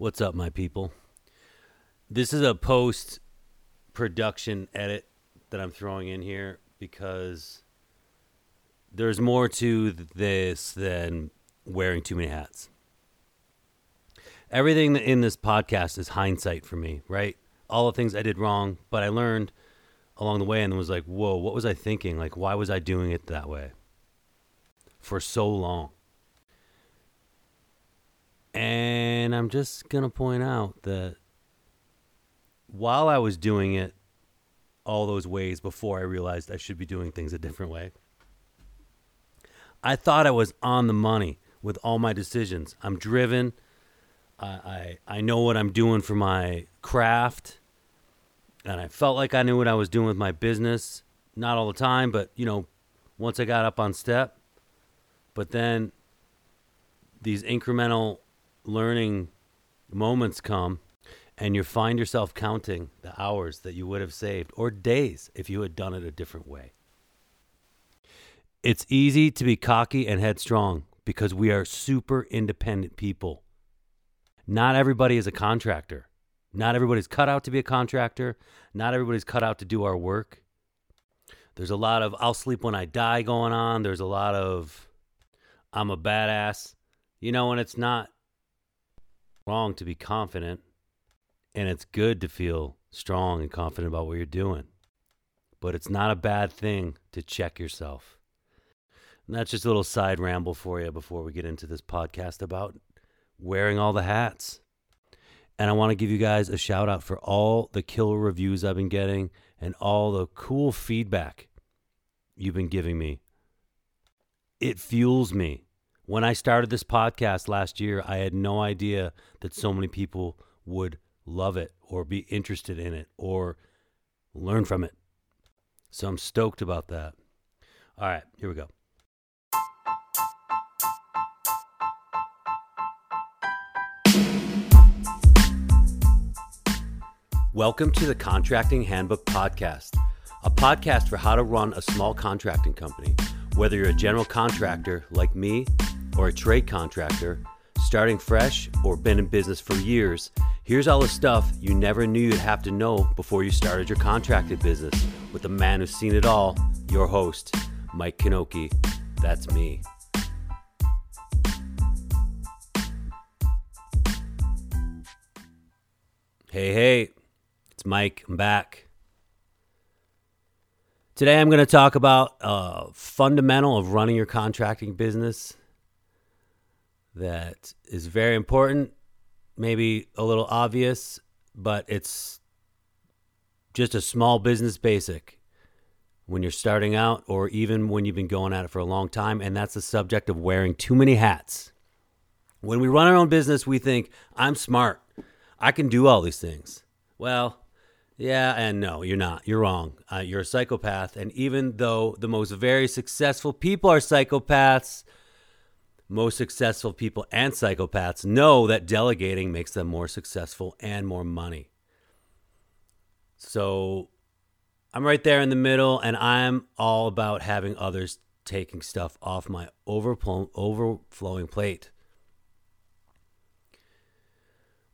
What's up, my people? This is a post production edit that I'm throwing in here because there's more to this than wearing too many hats. Everything in this podcast is hindsight for me, right? All the things I did wrong, but I learned along the way and was like, whoa, what was I thinking? Like, why was I doing it that way for so long? And I'm just going to point out that while I was doing it all those ways before I realized I should be doing things a different way, I thought I was on the money with all my decisions. I'm driven. I, I, I know what I'm doing for my craft. And I felt like I knew what I was doing with my business. Not all the time, but, you know, once I got up on step. But then these incremental learning moments come and you find yourself counting the hours that you would have saved or days if you had done it a different way. It's easy to be cocky and headstrong because we are super independent people. Not everybody is a contractor. Not everybody's cut out to be a contractor. Not everybody's cut out to do our work. There's a lot of I'll sleep when I die going on. There's a lot of I'm a badass. You know, and it's not wrong to be confident and it's good to feel strong and confident about what you're doing. But it's not a bad thing to check yourself. And that's just a little side ramble for you before we get into this podcast about wearing all the hats. And I want to give you guys a shout out for all the killer reviews I've been getting and all the cool feedback you've been giving me. It fuels me. When I started this podcast last year, I had no idea that so many people would love it or be interested in it or learn from it. So I'm stoked about that. All right, here we go. Welcome to the Contracting Handbook Podcast, a podcast for how to run a small contracting company. Whether you're a general contractor like me or a trade contractor, starting fresh or been in business for years, here's all the stuff you never knew you'd have to know before you started your contracted business with the man who's seen it all, your host, Mike Knoche. That's me. Hey, hey. It's Mike. I'm back. Today I'm going to talk about a fundamental of running your contracting business that is very important, maybe a little obvious, but it's just a small business basic when you're starting out or even when you've been going at it for a long time, and that's the subject of wearing too many hats. When we run our own business, we think, I'm smart. I can do all these things. Well, yeah, and no, you're not. You're wrong. Uh, you're a psychopath. And even though the most very successful people are psychopaths, most successful people and psychopaths know that delegating makes them more successful and more money. So I'm right there in the middle, and I'm all about having others taking stuff off my overflowing plate.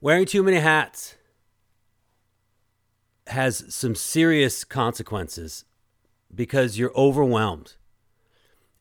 Wearing too many hats has some serious consequences because you're overwhelmed.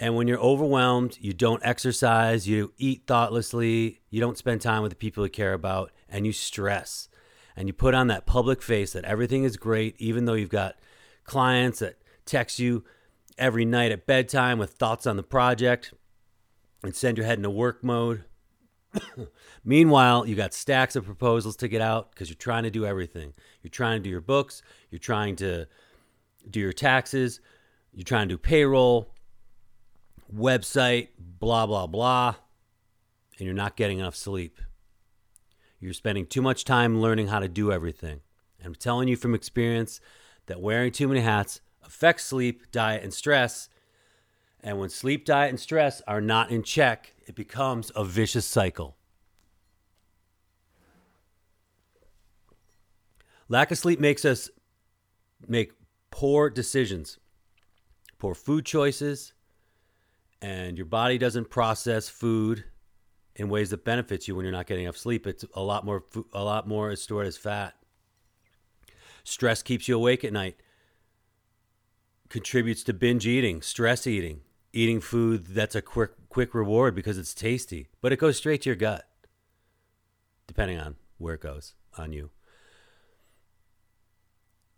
And when you're overwhelmed, you don't exercise, you eat thoughtlessly, you don't spend time with the people you care about, and you stress. And you put on that public face that everything is great, even though you've got clients that text you every night at bedtime with thoughts on the project and send your head into work mode. Meanwhile, you got stacks of proposals to get out because you're trying to do everything. You're trying to do your books, you're trying to do your taxes, you're trying to do payroll, website, blah, blah, blah, and you're not getting enough sleep. You're spending too much time learning how to do everything. And I'm telling you from experience that wearing too many hats affects sleep, diet, and stress. And when sleep, diet, and stress are not in check, it becomes a vicious cycle. Lack of sleep makes us make poor decisions, poor food choices, and your body doesn't process food in ways that benefits you when you're not getting enough sleep. It's a lot more a lot more is stored as fat. Stress keeps you awake at night. Contributes to binge eating, stress eating, eating food that's a quick quick reward because it's tasty, but it goes straight to your gut. Depending on where it goes on you.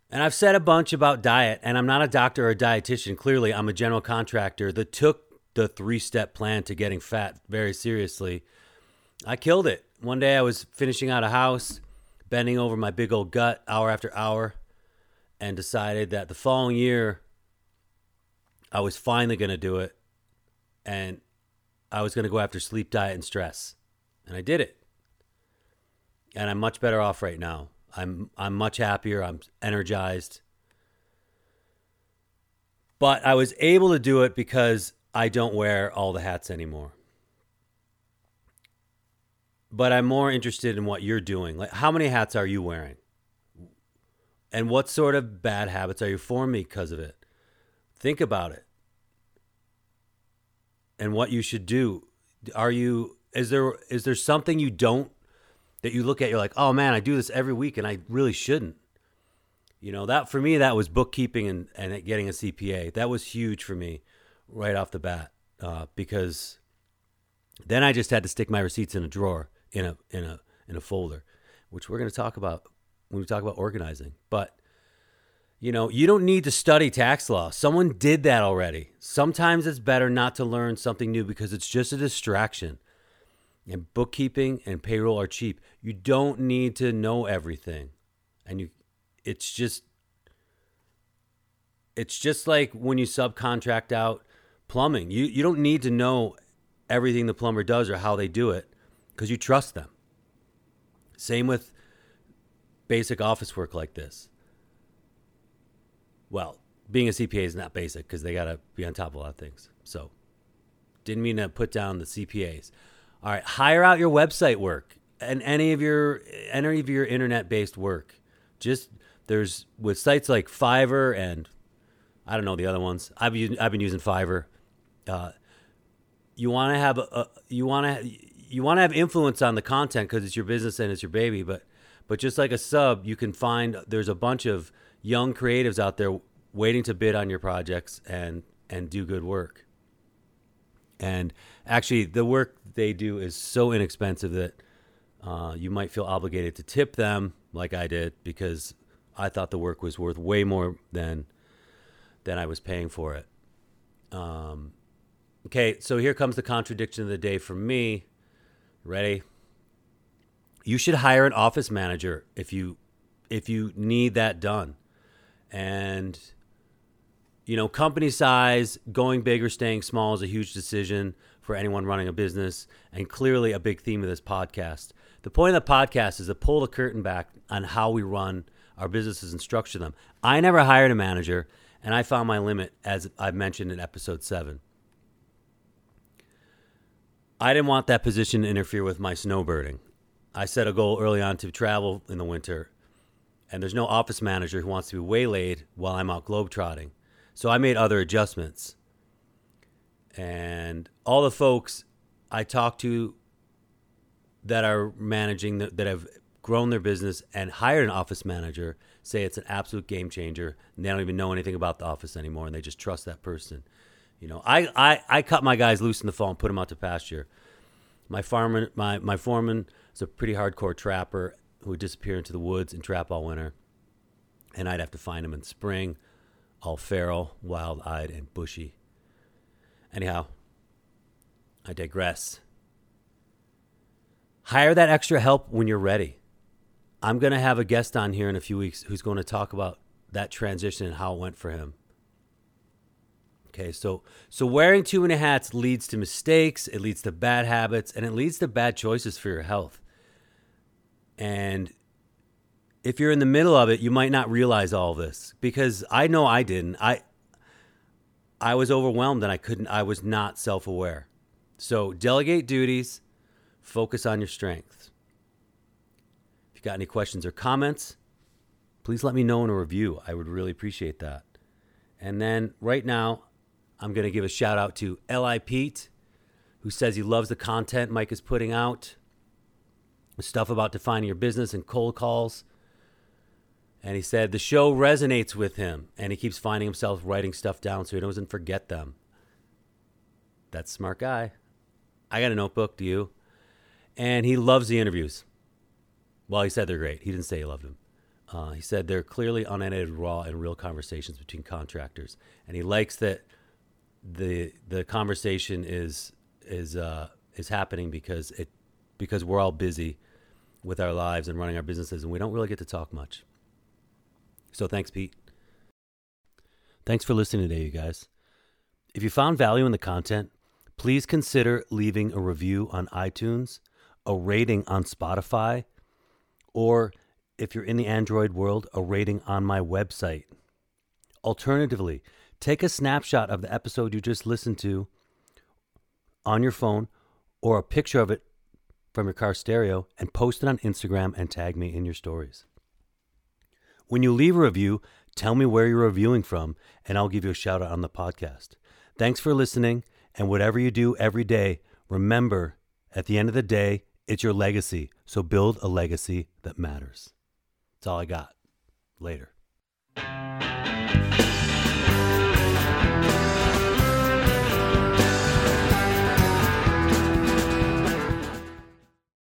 And I've said a bunch about diet, and I'm not a doctor or a dietitian. Clearly, I'm a general contractor that took the three step plan to getting fat very seriously. I killed it. One day I was finishing out a house, bending over my big old gut hour after hour, and decided that the following year I was finally going to do it. And I was going to go after sleep, diet, and stress. And I did it. And I'm much better off right now. I'm I'm much happier. I'm energized. But I was able to do it because I don't wear all the hats anymore. But I'm more interested in what you're doing. Like how many hats are you wearing? And what sort of bad habits are you forming because of it? Think about it. And what you should do. Are you is there is there something you don't that you look at, you're like, oh man, I do this every week and I really shouldn't. You know, that for me, that was bookkeeping and, and getting a CPA. That was huge for me right off the bat uh, because then I just had to stick my receipts in a drawer in a in a in a folder, which we're going to talk about when we talk about organizing. But you know, you don't need to study tax law. Someone did that already. Sometimes it's better not to learn something new because it's just a distraction and bookkeeping and payroll are cheap. You don't need to know everything. And you it's just it's just like when you subcontract out plumbing. You you don't need to know everything the plumber does or how they do it because you trust them. Same with basic office work like this. Well, being a CPA is not basic because they got to be on top of a lot of things. So, didn't mean to put down the CPAs. All right, hire out your website work and any of your any of your internet based work. Just there's with sites like Fiverr and I don't know the other ones. I've I've been using Fiverr. Uh, you want to have a, a you want to you want to have influence on the content because it's your business and it's your baby. But but just like a sub, you can find there's a bunch of young creatives out there waiting to bid on your projects and and do good work. And actually, the work they do is so inexpensive that uh, you might feel obligated to tip them, like I did, because I thought the work was worth way more than than I was paying for it. Um, okay, so here comes the contradiction of the day for me. Ready? You should hire an office manager if you if you need that done. And you know, company size, going big or staying small is a huge decision for anyone running a business, and clearly a big theme of this podcast. The point of the podcast is to pull the curtain back on how we run our businesses and structure them. I never hired a manager, and I found my limit, as I've mentioned in episode seven. I didn't want that position to interfere with my snowbirding. I set a goal early on to travel in the winter, and there's no office manager who wants to be waylaid while I'm out globetrotting. So I made other adjustments. And all the folks I talked to that are managing, that, that have grown their business and hired an office manager say it's an absolute game changer. And they don't even know anything about the office anymore and they just trust that person. You know, I, I, I cut my guys loose in the fall and put them out to pasture. My farmer, my, my foreman is a pretty hardcore trapper who would disappear into the woods and trap all winter. And I'd have to find him in spring all feral, wild eyed, and bushy. Anyhow, I digress. Hire that extra help when you're ready. I'm going to have a guest on here in a few weeks who's going to talk about that transition and how it went for him. Okay, so so wearing too many hats leads to mistakes, it leads to bad habits, and it leads to bad choices for your health. And if you're in the middle of it, you might not realize all this because I know I didn't. I I was overwhelmed and I couldn't I was not self-aware. So delegate duties, focus on your strengths. If you got any questions or comments, please let me know in a review. I would really appreciate that. And then right now, I'm going to give a shout out to Li Pete. who says he loves the content Mike is putting out, stuff about defining your business and cold calls. And he said the show resonates with him, and he keeps finding himself writing stuff down so he doesn't forget them. That's smart guy. I got a notebook. Do you? And he loves the interviews. Well, he said they're great. He didn't say he loved them. Uh, he said they're clearly unedited, raw, and real conversations between contractors, and he likes that the the conversation is is uh, is happening because it because we're all busy with our lives and running our businesses, and we don't really get to talk much. So thanks, Pete. Thanks for listening today, you guys. If you found value in the content, please consider leaving a review on iTunes, a rating on Spotify, or if you're in the Android world, a rating on my website. Alternatively, take a snapshot of the episode you just listened to on your phone or a picture of it from your car stereo and post it on Instagram and tag me in your stories. When you leave a review, tell me where you're reviewing from and I'll give you a shout out on the podcast. Thanks for listening, and whatever you do every day, remember at the end of the day, it's your legacy. So build a legacy that matters. That's all I got. Later.